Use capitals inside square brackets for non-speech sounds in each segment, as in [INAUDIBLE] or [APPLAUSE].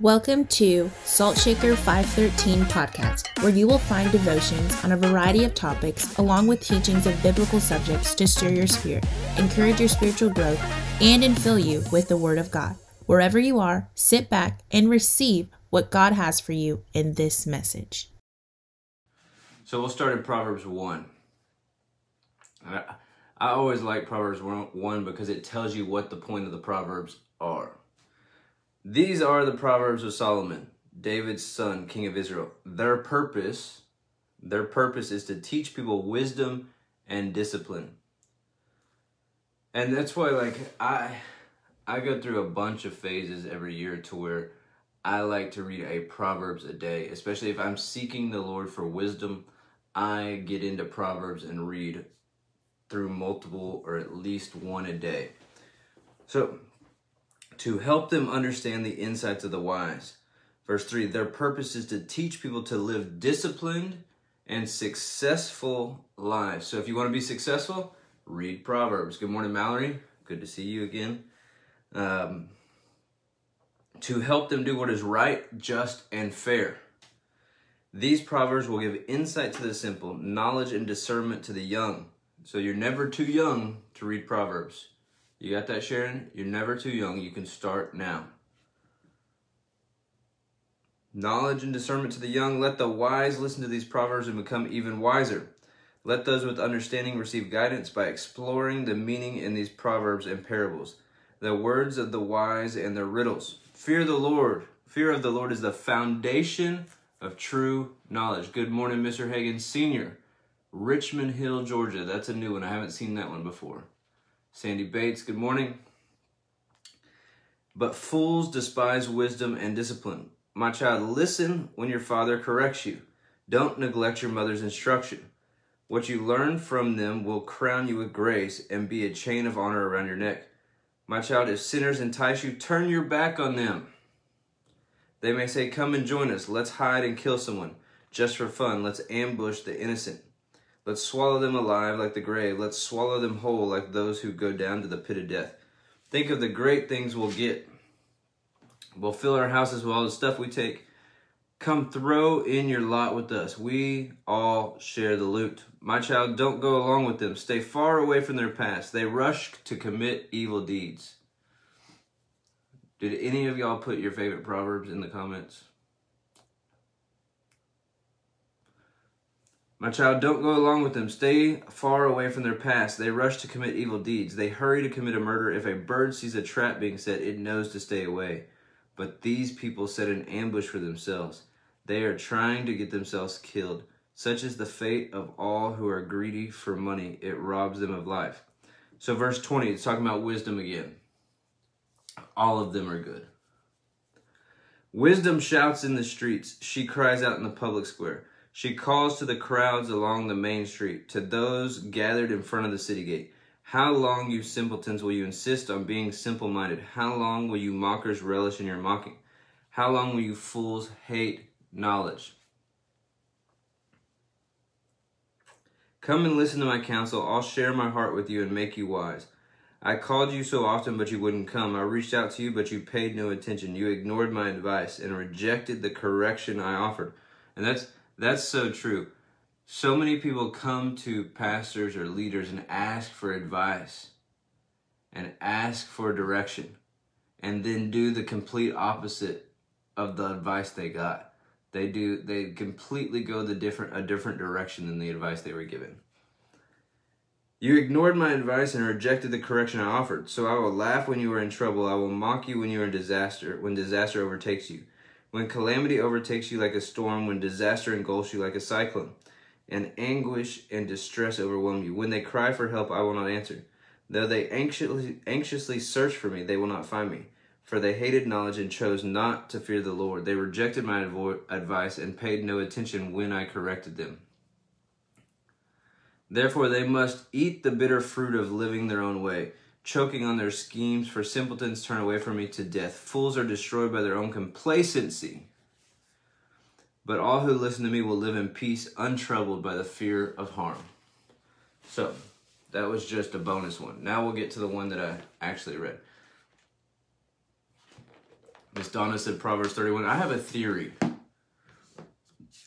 Welcome to Salt Shaker 513 podcast, where you will find devotions on a variety of topics along with teachings of biblical subjects to stir your spirit, encourage your spiritual growth, and infill you with the Word of God. Wherever you are, sit back and receive what God has for you in this message. So we'll start in Proverbs 1. I, I always like Proverbs 1 because it tells you what the point of the Proverbs are. These are the Proverbs of Solomon, David's son, king of Israel. Their purpose, their purpose is to teach people wisdom and discipline. And that's why like I I go through a bunch of phases every year to where I like to read a Proverbs a day, especially if I'm seeking the Lord for wisdom. I get into Proverbs and read through multiple or at least one a day. So to help them understand the insights of the wise. Verse 3 Their purpose is to teach people to live disciplined and successful lives. So if you want to be successful, read Proverbs. Good morning, Mallory. Good to see you again. Um, to help them do what is right, just, and fair. These proverbs will give insight to the simple, knowledge and discernment to the young. So you're never too young to read Proverbs. You got that, Sharon? You're never too young. You can start now. Knowledge and discernment to the young. Let the wise listen to these proverbs and become even wiser. Let those with understanding receive guidance by exploring the meaning in these proverbs and parables, the words of the wise and their riddles. Fear the Lord. Fear of the Lord is the foundation of true knowledge. Good morning, Mr. Hagan Sr. Richmond Hill, Georgia. That's a new one. I haven't seen that one before. Sandy Bates, good morning. But fools despise wisdom and discipline. My child, listen when your father corrects you. Don't neglect your mother's instruction. What you learn from them will crown you with grace and be a chain of honor around your neck. My child, if sinners entice you, turn your back on them. They may say, Come and join us. Let's hide and kill someone. Just for fun, let's ambush the innocent. Let's swallow them alive like the grave. Let's swallow them whole like those who go down to the pit of death. Think of the great things we'll get. We'll fill our houses with all the stuff we take. Come throw in your lot with us. We all share the loot. My child, don't go along with them. Stay far away from their past. They rush to commit evil deeds. Did any of y'all put your favorite proverbs in the comments? My child, don't go along with them. Stay far away from their past. They rush to commit evil deeds. They hurry to commit a murder. If a bird sees a trap being set, it knows to stay away. But these people set an ambush for themselves. They are trying to get themselves killed. Such is the fate of all who are greedy for money. It robs them of life. So, verse 20, it's talking about wisdom again. All of them are good. Wisdom shouts in the streets. She cries out in the public square. She calls to the crowds along the main street, to those gathered in front of the city gate. How long, you simpletons, will you insist on being simple minded? How long will you mockers relish in your mocking? How long will you fools hate knowledge? Come and listen to my counsel. I'll share my heart with you and make you wise. I called you so often, but you wouldn't come. I reached out to you, but you paid no attention. You ignored my advice and rejected the correction I offered. And that's that's so true. So many people come to pastors or leaders and ask for advice and ask for direction and then do the complete opposite of the advice they got. They do they completely go the different a different direction than the advice they were given. You ignored my advice and rejected the correction I offered. So I will laugh when you are in trouble. I will mock you when you are in disaster, when disaster overtakes you. When calamity overtakes you like a storm, when disaster engulfs you like a cyclone, and anguish and distress overwhelm you. When they cry for help, I will not answer. Though they anxiously, anxiously search for me, they will not find me. For they hated knowledge and chose not to fear the Lord. They rejected my advice and paid no attention when I corrected them. Therefore, they must eat the bitter fruit of living their own way choking on their schemes, for simpletons turn away from me to death. Fools are destroyed by their own complacency. But all who listen to me will live in peace, untroubled by the fear of harm. So, that was just a bonus one. Now we'll get to the one that I actually read. Miss Donna said Proverbs 31. I have a theory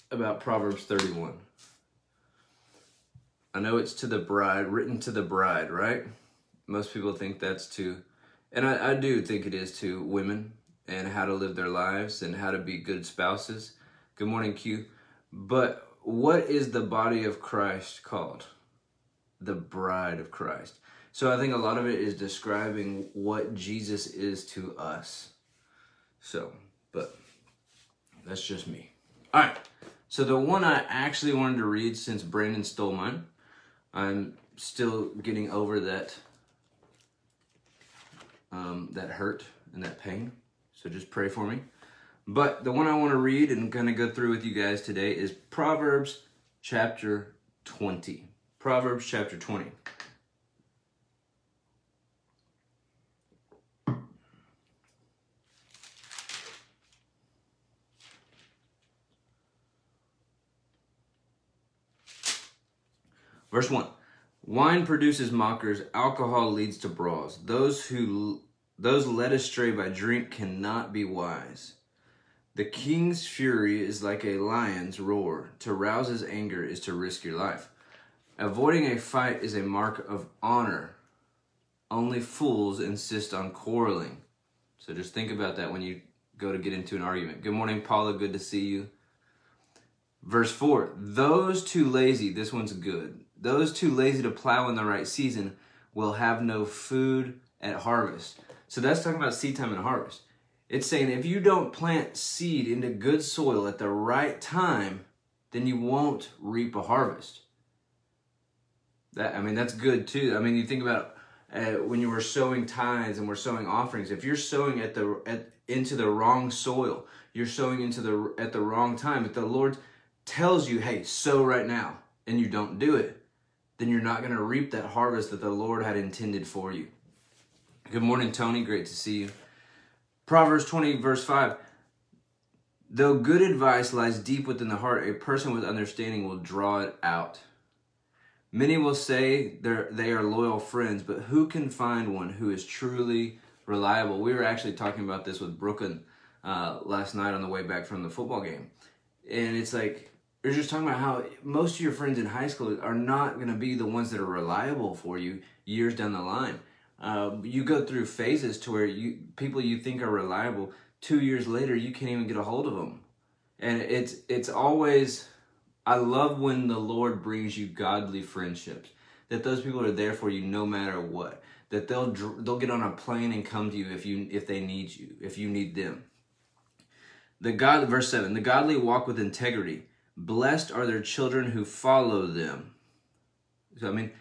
about Proverbs 31. I know it's to the bride, written to the bride, right? Most people think that's to, and I, I do think it is to women and how to live their lives and how to be good spouses. Good morning, Q. But what is the body of Christ called? The bride of Christ. So I think a lot of it is describing what Jesus is to us. So, but that's just me. All right. So the one I actually wanted to read since Brandon stole mine, I'm still getting over that um, that hurt and that pain. So just pray for me. But the one I want to read and kind of go through with you guys today is Proverbs chapter 20. Proverbs chapter 20. Verse 1 Wine produces mockers, alcohol leads to brawls. Those who those led astray by drink cannot be wise. The king's fury is like a lion's roar. To rouse his anger is to risk your life. Avoiding a fight is a mark of honor. Only fools insist on quarreling. So just think about that when you go to get into an argument. Good morning, Paula. Good to see you. Verse 4 Those too lazy, this one's good. Those too lazy to plow in the right season will have no food at harvest. So that's talking about seed time and harvest. It's saying if you don't plant seed into good soil at the right time, then you won't reap a harvest. That I mean that's good too. I mean you think about uh, when you were sowing tithes and we're sowing offerings. If you're sowing at the at into the wrong soil, you're sowing into the at the wrong time. If the Lord tells you, "Hey, sow right now," and you don't do it, then you're not going to reap that harvest that the Lord had intended for you. Good morning, Tony. Great to see you. Proverbs 20, verse 5. Though good advice lies deep within the heart, a person with understanding will draw it out. Many will say they are loyal friends, but who can find one who is truly reliable? We were actually talking about this with Brooklyn uh, last night on the way back from the football game. And it's like, we're just talking about how most of your friends in high school are not going to be the ones that are reliable for you years down the line. Uh, you go through phases to where you people you think are reliable, two years later you can't even get a hold of them, and it's it's always. I love when the Lord brings you godly friendships. That those people are there for you no matter what. That they'll they'll get on a plane and come to you if you if they need you if you need them. The God verse seven. The godly walk with integrity Blessed are their children who follow them. So, I mean,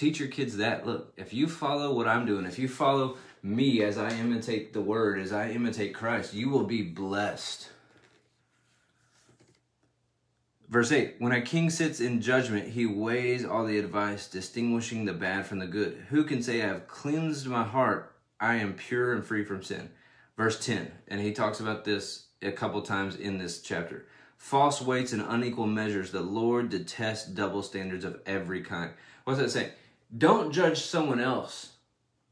teach your kids that. Look, if you follow what I'm doing, if you follow me as I imitate the word, as I imitate Christ, you will be blessed. Verse 8 When a king sits in judgment, he weighs all the advice, distinguishing the bad from the good. Who can say, I have cleansed my heart, I am pure and free from sin? Verse 10, and he talks about this a couple times in this chapter false weights and unequal measures. The Lord detests double standards of every kind. What's that saying? Don't judge someone else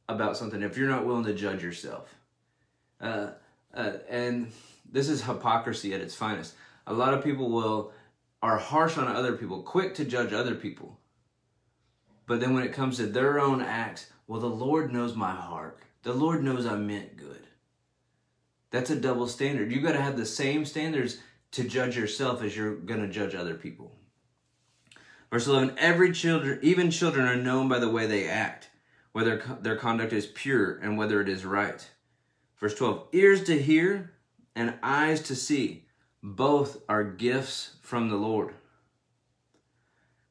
about something if you're not willing to judge yourself. Uh, uh, and this is hypocrisy at its finest. A lot of people will are harsh on other people, quick to judge other people. But then when it comes to their own acts, well, the Lord knows my heart. The Lord knows I meant good. That's a double standard. You got to have the same standards to judge yourself as you're going to judge other people. Verse 11 Every children, even children, are known by the way they act, whether their conduct is pure and whether it is right. Verse 12 Ears to hear and eyes to see, both are gifts from the Lord.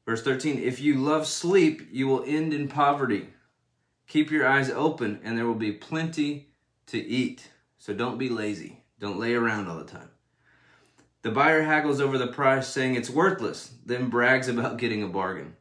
Verse 13 If you love sleep, you will end in poverty. Keep your eyes open, and there will be plenty to eat. So don't be lazy. Don't lay around all the time. The buyer haggles over the price, saying it's worthless, then brags about [LAUGHS] getting a bargain.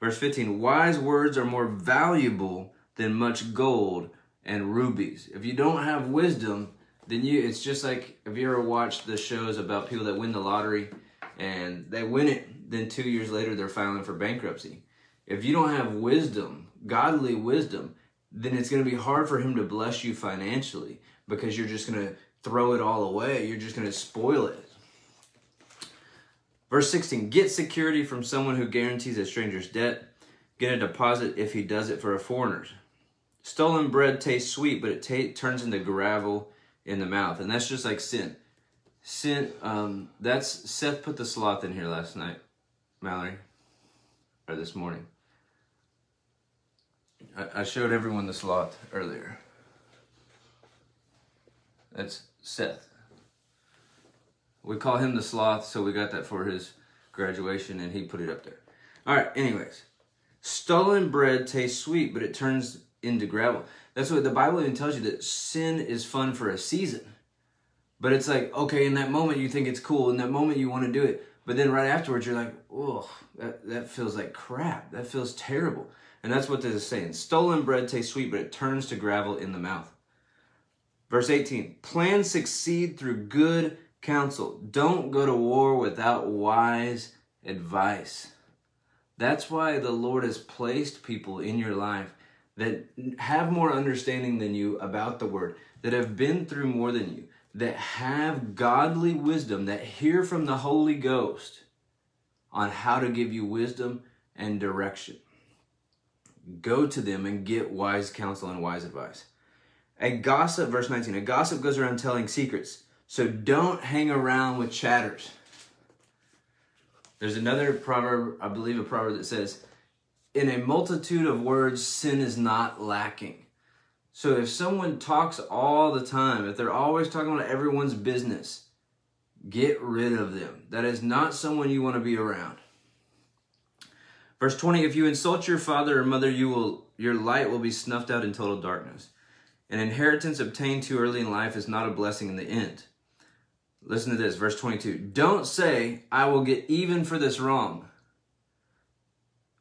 Verse 15 Wise words are more valuable than much gold and rubies. If you don't have wisdom, then you it's just like have you ever watched the shows about people that win the lottery and they win it, then two years later they're filing for bankruptcy. If you don't have wisdom, godly wisdom, then it's going to be hard for him to bless you financially because you're just going to throw it all away. You're just going to spoil it. Verse 16 Get security from someone who guarantees a stranger's debt. Get a deposit if he does it for a foreigner's. Stolen bread tastes sweet, but it ta- turns into gravel in the mouth. And that's just like sin. Sin, um, that's Seth put the sloth in here last night, Mallory, or this morning. I, I showed everyone the sloth earlier. That's Seth. We call him the sloth, so we got that for his graduation, and he put it up there. All right, anyways. Stolen bread tastes sweet, but it turns into gravel. That's what the Bible even tells you that sin is fun for a season. But it's like, okay, in that moment you think it's cool, in that moment you want to do it. But then right afterwards you're like, oh, that, that feels like crap. That feels terrible. And that's what this is saying. Stolen bread tastes sweet, but it turns to gravel in the mouth. Verse 18 Plans succeed through good counsel. Don't go to war without wise advice. That's why the Lord has placed people in your life that have more understanding than you about the word, that have been through more than you, that have godly wisdom, that hear from the Holy Ghost on how to give you wisdom and direction. Go to them and get wise counsel and wise advice. A gossip, verse 19, a gossip goes around telling secrets. So don't hang around with chatters. There's another proverb, I believe a proverb that says, In a multitude of words, sin is not lacking. So if someone talks all the time, if they're always talking about everyone's business, get rid of them. That is not someone you want to be around. Verse 20, if you insult your father or mother, you will your light will be snuffed out in total darkness. An inheritance obtained too early in life is not a blessing in the end. Listen to this, verse 22. Don't say, I will get even for this wrong.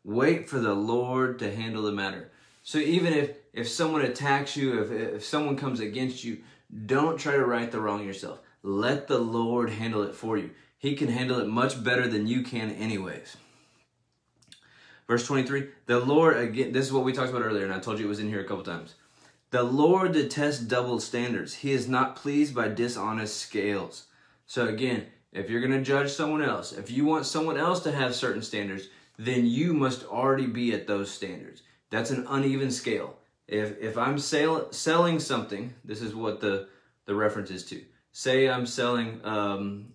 Wait for the Lord to handle the matter. So even if, if someone attacks you, if, if someone comes against you, don't try to right the wrong yourself. Let the Lord handle it for you. He can handle it much better than you can, anyways. Verse 23 The Lord, again, this is what we talked about earlier, and I told you it was in here a couple times. The Lord detests double standards. He is not pleased by dishonest scales. So again, if you're going to judge someone else, if you want someone else to have certain standards, then you must already be at those standards. That's an uneven scale. If if I'm sell, selling something, this is what the the reference is to. Say I'm selling um,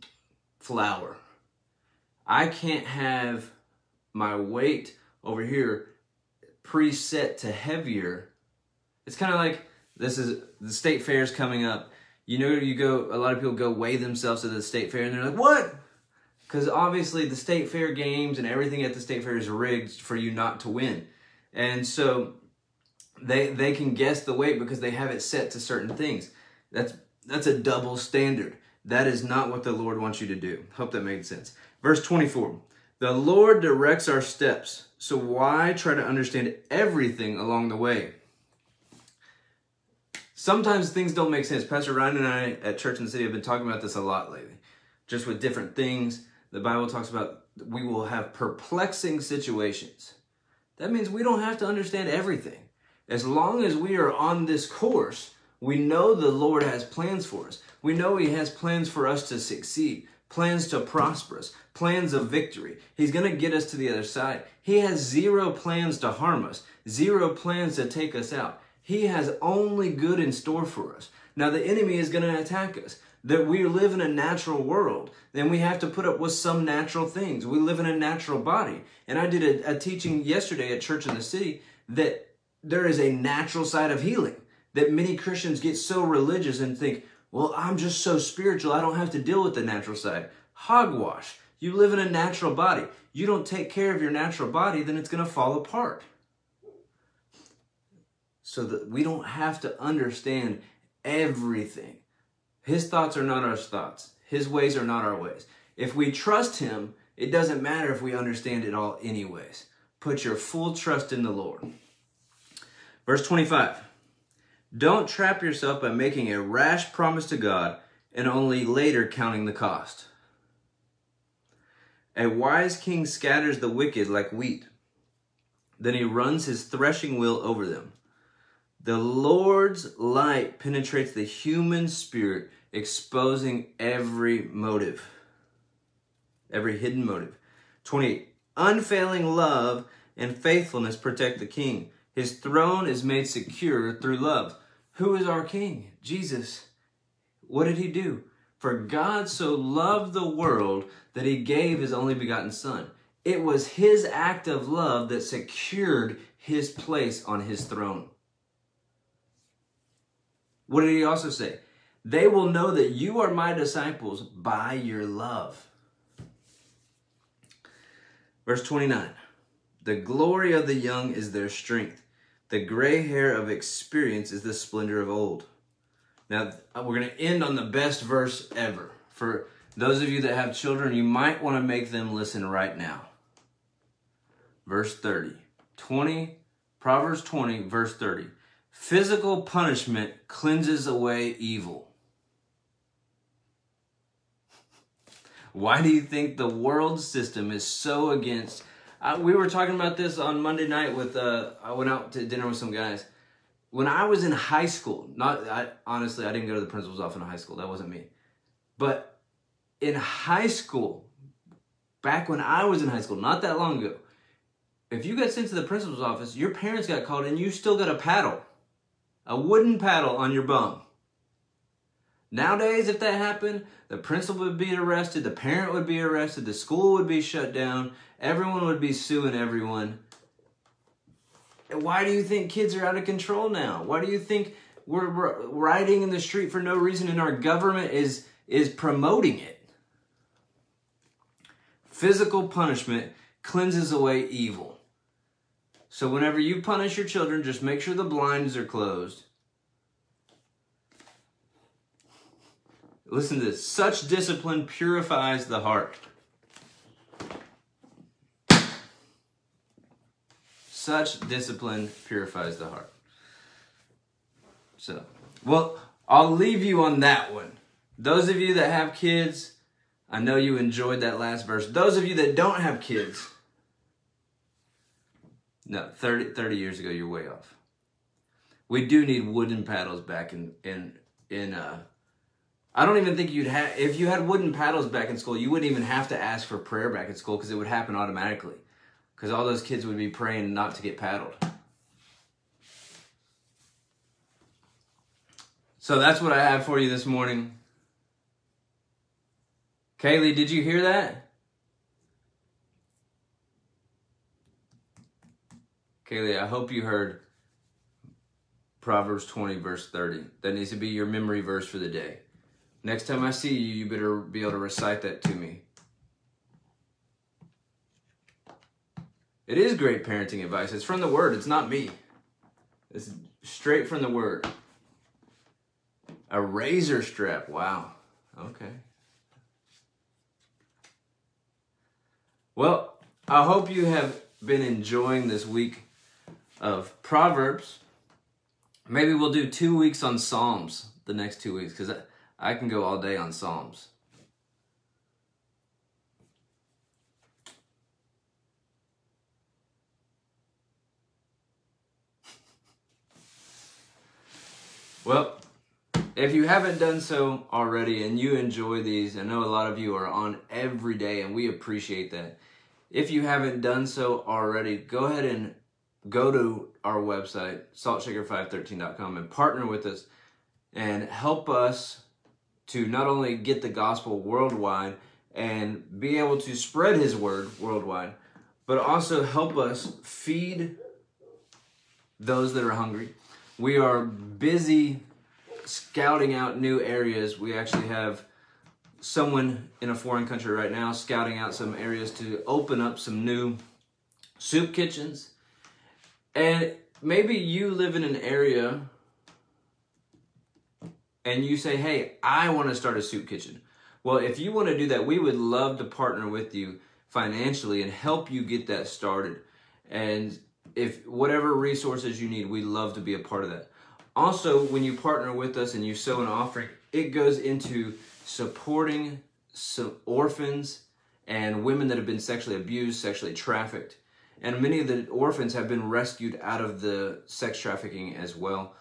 flour. I can't have my weight over here preset to heavier. It's kind of like this is the state fair is coming up. You know, you go. A lot of people go weigh themselves at the state fair, and they're like, "What?" Because obviously the state fair games and everything at the state fair is rigged for you not to win, and so they they can guess the weight because they have it set to certain things. That's that's a double standard. That is not what the Lord wants you to do. Hope that made sense. Verse 24. The Lord directs our steps, so why try to understand everything along the way? Sometimes things don't make sense. Pastor Ryan and I at Church in the City have been talking about this a lot lately. Just with different things. The Bible talks about we will have perplexing situations. That means we don't have to understand everything. As long as we are on this course, we know the Lord has plans for us. We know He has plans for us to succeed, plans to prosper us, plans of victory. He's going to get us to the other side. He has zero plans to harm us, zero plans to take us out. He has only good in store for us. Now, the enemy is going to attack us. That we live in a natural world, then we have to put up with some natural things. We live in a natural body. And I did a, a teaching yesterday at Church in the City that there is a natural side of healing. That many Christians get so religious and think, well, I'm just so spiritual, I don't have to deal with the natural side. Hogwash. You live in a natural body. You don't take care of your natural body, then it's going to fall apart so that we don't have to understand everything. His thoughts are not our thoughts, His ways are not our ways. If we trust Him, it doesn't matter if we understand it all, anyways. Put your full trust in the Lord. Verse 25 Don't trap yourself by making a rash promise to God and only later counting the cost. A wise king scatters the wicked like wheat, then he runs his threshing wheel over them. The Lord's light penetrates the human spirit, exposing every motive, every hidden motive. 28. Unfailing love and faithfulness protect the king. His throne is made secure through love. Who is our king? Jesus. What did he do? For God so loved the world that he gave his only begotten son. It was his act of love that secured his place on his throne. What did he also say? They will know that you are my disciples by your love. Verse 29 The glory of the young is their strength, the gray hair of experience is the splendor of old. Now, uh, we're going to end on the best verse ever. For those of you that have children, you might want to make them listen right now. Verse 30. 20, Proverbs 20, verse 30. Physical punishment cleanses away evil. Why do you think the world system is so against? We were talking about this on Monday night with. Uh, I went out to dinner with some guys. When I was in high school, not I, honestly, I didn't go to the principal's office in high school. That wasn't me. But in high school, back when I was in high school, not that long ago, if you got sent to the principal's office, your parents got called and you still got a paddle a wooden paddle on your bum. Nowadays, if that happened, the principal would be arrested, the parent would be arrested, the school would be shut down, everyone would be suing everyone. Why do you think kids are out of control now? Why do you think we're riding in the street for no reason and our government is is promoting it? Physical punishment cleanses away evil. So whenever you punish your children, just make sure the blinds are closed. Listen to this. Such discipline purifies the heart. Such discipline purifies the heart. So, well, I'll leave you on that one. Those of you that have kids, I know you enjoyed that last verse. Those of you that don't have kids, no, 30, 30 years ago, you're way off. We do need wooden paddles back in in in. Uh, I don't even think you'd have if you had wooden paddles back in school. You wouldn't even have to ask for prayer back in school because it would happen automatically. Because all those kids would be praying not to get paddled. So that's what I have for you this morning. Kaylee, did you hear that? Kaylee, I hope you heard Proverbs 20, verse 30. That needs to be your memory verse for the day. Next time I see you, you better be able to recite that to me. It is great parenting advice. It's from the Word, it's not me. It's straight from the Word. A razor strap. Wow. Okay. Well, I hope you have been enjoying this week of Proverbs. Maybe we'll do two weeks on Psalms the next two weeks because I, I can go all day on Psalms. [LAUGHS] Well, if you haven't done so already and you enjoy these, I know a lot of you are on every day and we appreciate that. If you haven't done so already, go ahead and go to our website, saltshaker513.com, and partner with us and help us to not only get the gospel worldwide and be able to spread his word worldwide, but also help us feed those that are hungry. We are busy scouting out new areas. We actually have someone in a foreign country right now scouting out some areas to open up some new soup kitchens and maybe you live in an area and you say, hey, I want to start a soup kitchen. Well, if you want to do that, we would love to partner with you financially and help you get that started. And if whatever resources you need, we'd love to be a part of that. Also, when you partner with us and you sow an offering, it goes into supporting some orphans and women that have been sexually abused, sexually trafficked And many of the orphans have been rescued out of the sex trafficking as well.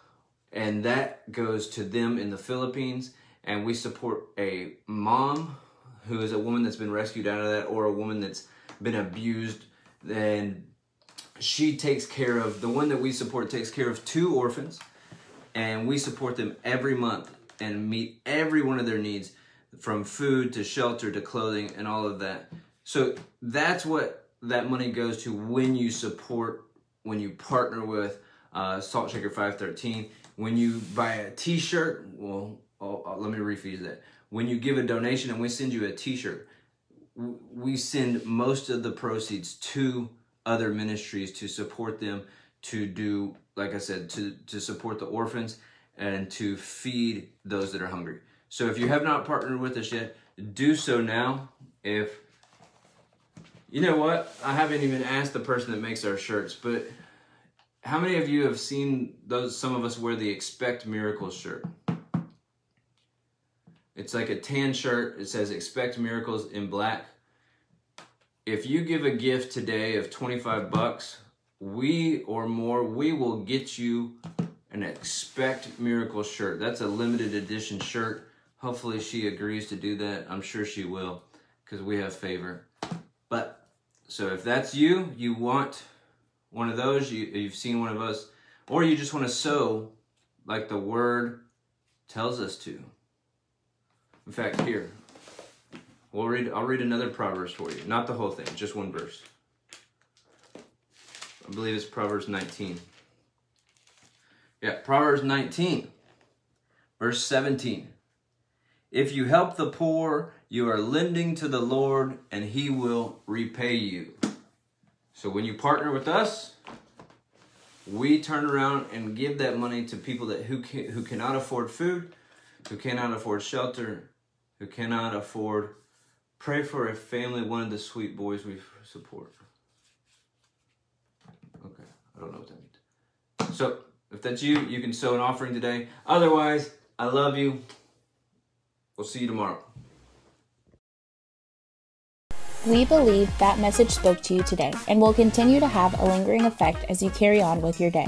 And that goes to them in the Philippines. And we support a mom who is a woman that's been rescued out of that or a woman that's been abused. And she takes care of, the one that we support takes care of two orphans. And we support them every month and meet every one of their needs from food to shelter to clothing and all of that. So that's what that money goes to when you support, when you partner with uh, Salt Shaker 513. When you buy a t shirt, well, I'll, I'll, let me rephrase that. When you give a donation and we send you a t shirt, we send most of the proceeds to other ministries to support them to do like i said to to support the orphans and to feed those that are hungry so if you have not partnered with us yet do so now if you know what? I haven't even asked the person that makes our shirts, but how many of you have seen those some of us wear the expect miracles shirt? It's like a tan shirt. It says expect miracles in black. If you give a gift today of 25 bucks, we or more, we will get you an expect miracle shirt. That's a limited edition shirt. Hopefully she agrees to do that. I'm sure she will because we have favor. So if that's you, you want one of those, you, you've seen one of us, or you just want to sow like the word tells us to. In fact, here, we'll read, I'll read another Proverbs for you. Not the whole thing, just one verse. I believe it's Proverbs 19. Yeah, Proverbs 19, verse 17. If you help the poor, you are lending to the Lord, and He will repay you. So when you partner with us, we turn around and give that money to people that who can, who cannot afford food, who cannot afford shelter, who cannot afford. Pray for a family, one of the sweet boys we support. Okay, I don't know what that means. So if that's you, you can sow an offering today. Otherwise, I love you. We'll see you tomorrow. We believe that message spoke to you today and will continue to have a lingering effect as you carry on with your day.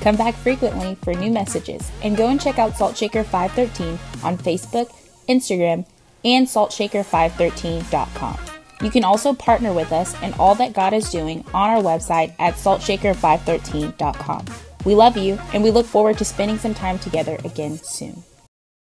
Come back frequently for new messages and go and check out Saltshaker 513 on Facebook, Instagram, and saltshaker513.com. You can also partner with us and all that God is doing on our website at saltshaker513.com. We love you and we look forward to spending some time together again soon.